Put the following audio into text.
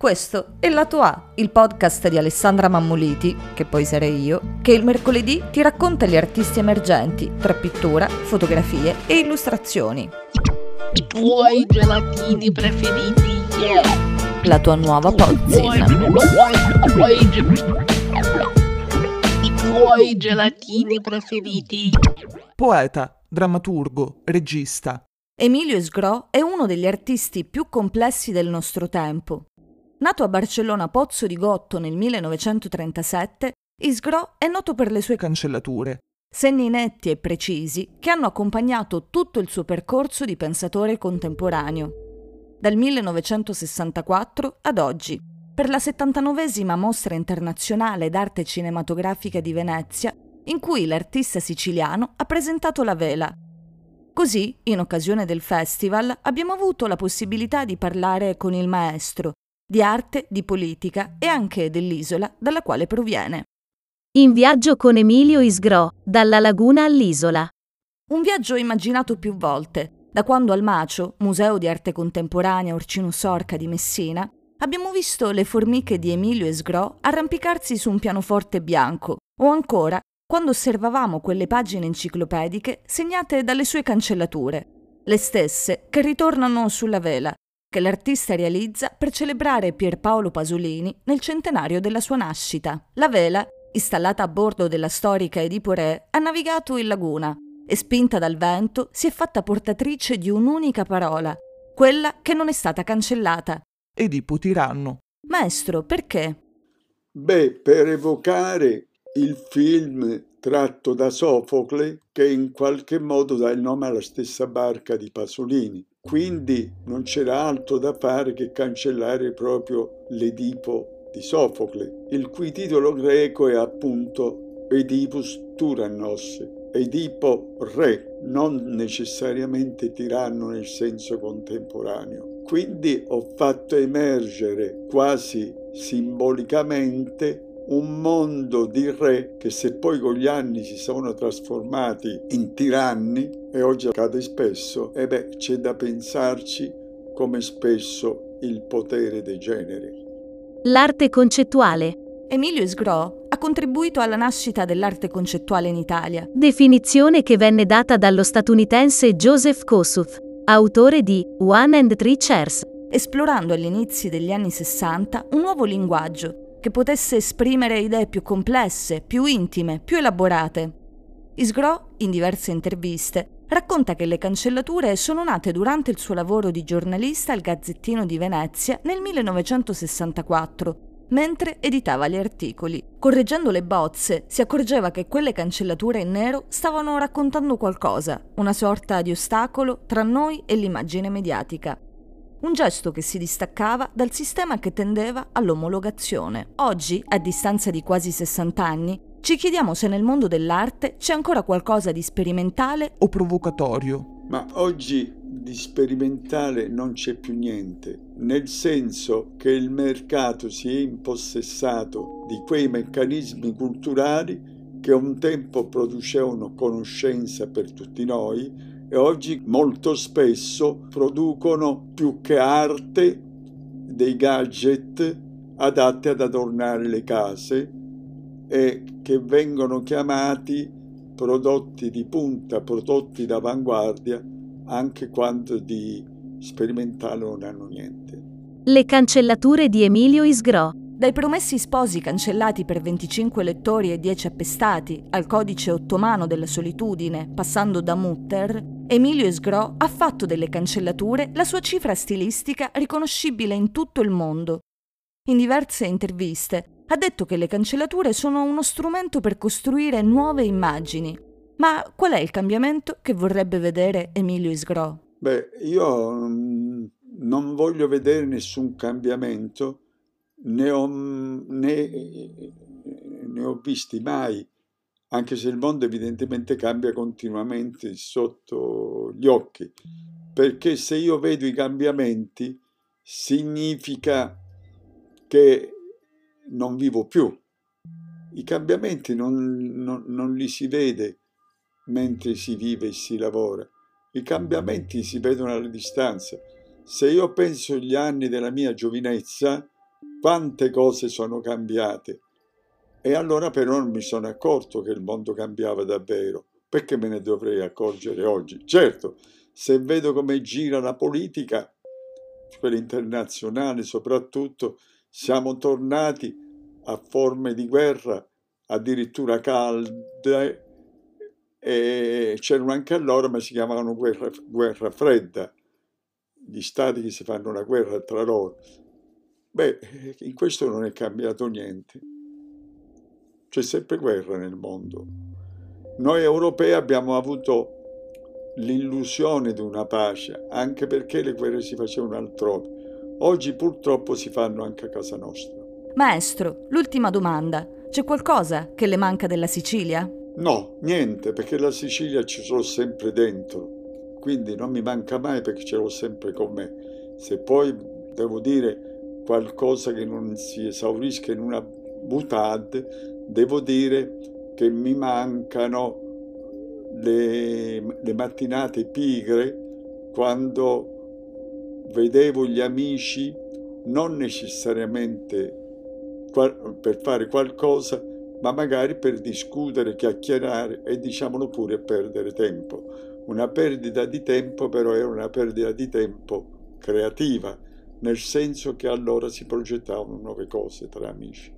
Questo è Lato A, il podcast di Alessandra Mammoliti, che poi sarei io, che il mercoledì ti racconta gli artisti emergenti tra pittura, fotografie e illustrazioni. I tuoi gelatini preferiti, yeah. La tua nuova pozzina. i tuoi ge- I tuoi gelatini preferiti. Poeta, drammaturgo, regista. Emilio Esgro è uno degli artisti più complessi del nostro tempo. Nato a Barcellona Pozzo di Gotto nel 1937, Isgro è noto per le sue Cancellature. segni netti e precisi che hanno accompagnato tutto il suo percorso di pensatore contemporaneo. Dal 1964 ad oggi, per la 79esima mostra internazionale d'arte cinematografica di Venezia, in cui l'artista siciliano ha presentato la vela. Così, in occasione del festival, abbiamo avuto la possibilità di parlare con il maestro di arte, di politica e anche dell'isola dalla quale proviene. In viaggio con Emilio Isgro, dalla laguna all'isola. Un viaggio immaginato più volte, da quando al Macio, Museo di Arte Contemporanea Orcino Sorca di Messina, abbiamo visto le formiche di Emilio Esgro arrampicarsi su un pianoforte bianco, o ancora quando osservavamo quelle pagine enciclopediche segnate dalle sue cancellature, le stesse che ritornano sulla vela, che l'artista realizza per celebrare Pierpaolo Pasolini nel centenario della sua nascita. La vela, installata a bordo della storica Edipo Re, ha navigato in laguna e spinta dal vento si è fatta portatrice di un'unica parola, quella che non è stata cancellata. Edipo tiranno. Maestro, perché? Beh, per evocare il film tratto da Sofocle che in qualche modo dà il nome alla stessa barca di Pasolini. Quindi non c'era altro da fare che cancellare proprio l'Edipo di Sofocle, il cui titolo greco è appunto Oedipus Tyrannos, Edipo re, non necessariamente tiranno nel senso contemporaneo. Quindi ho fatto emergere quasi simbolicamente un mondo di re che se poi con gli anni si sono trasformati in tiranni, e oggi accade spesso, e beh, c'è da pensarci come spesso il potere degeneri. L'arte concettuale. Emilio Esgro ha contribuito alla nascita dell'arte concettuale in Italia. Definizione che venne data dallo statunitense Joseph Kosuth, autore di One and Three Chairs. esplorando agli inizi degli anni 60 un nuovo linguaggio che potesse esprimere idee più complesse, più intime, più elaborate. Isgro, in diverse interviste, racconta che le cancellature sono nate durante il suo lavoro di giornalista al Gazzettino di Venezia nel 1964, mentre editava gli articoli. Correggendo le bozze, si accorgeva che quelle cancellature in nero stavano raccontando qualcosa, una sorta di ostacolo tra noi e l'immagine mediatica. Un gesto che si distaccava dal sistema che tendeva all'omologazione. Oggi, a distanza di quasi 60 anni, ci chiediamo se nel mondo dell'arte c'è ancora qualcosa di sperimentale O provocatorio. Ma oggi di sperimentale non c'è più niente, nel senso che il mercato si è impossessato di quei meccanismi culturali che un tempo producevano conoscenza per tutti noi e oggi molto spesso producono più che arte dei gadget adatti ad adornare le case e che vengono chiamati prodotti di punta, prodotti d'avanguardia, anche quando di sperimentale non hanno niente. Le cancellature di Emilio Isgro. Dai promessi sposi cancellati per 25 lettori e 10 appestati al codice ottomano della solitudine, passando da Mutter, Emilio Esgro ha fatto delle cancellature la sua cifra stilistica riconoscibile in tutto il mondo. In diverse interviste ha detto che le cancellature sono uno strumento per costruire nuove immagini. Ma qual è il cambiamento che vorrebbe vedere Emilio Isgro? Beh, io mm, non voglio vedere nessun cambiamento, ne ho, ne, ne ho visti mai, anche se il mondo evidentemente cambia continuamente sotto gli occhi, perché se io vedo i cambiamenti significa che non vivo più. I cambiamenti non, non, non li si vede mentre si vive e si lavora. I cambiamenti si vedono alla distanza. Se io penso agli anni della mia giovinezza, quante cose sono cambiate. E allora però non mi sono accorto che il mondo cambiava davvero. Perché me ne dovrei accorgere oggi? Certo, se vedo come gira la politica, quella internazionale soprattutto, siamo tornati a forme di guerra addirittura calde e c'erano anche allora, ma si chiamavano guerra, guerra fredda, gli stati che si fanno la guerra tra loro. Beh, in questo non è cambiato niente. C'è sempre guerra nel mondo. Noi europei abbiamo avuto l'illusione di una pace, anche perché le guerre si facevano altrove. Oggi purtroppo si fanno anche a casa nostra. Maestro, l'ultima domanda. C'è qualcosa che le manca della Sicilia? No, niente, perché la Sicilia ci sono sempre dentro, quindi non mi manca mai perché ce l'ho sempre con me. Se poi devo dire qualcosa che non si esaurisca in una butade, devo dire che mi mancano le, le mattinate pigre quando vedevo gli amici non necessariamente per fare qualcosa ma magari per discutere, chiacchierare e diciamolo pure perdere tempo. Una perdita di tempo però era una perdita di tempo creativa, nel senso che allora si progettavano nuove cose tra amici.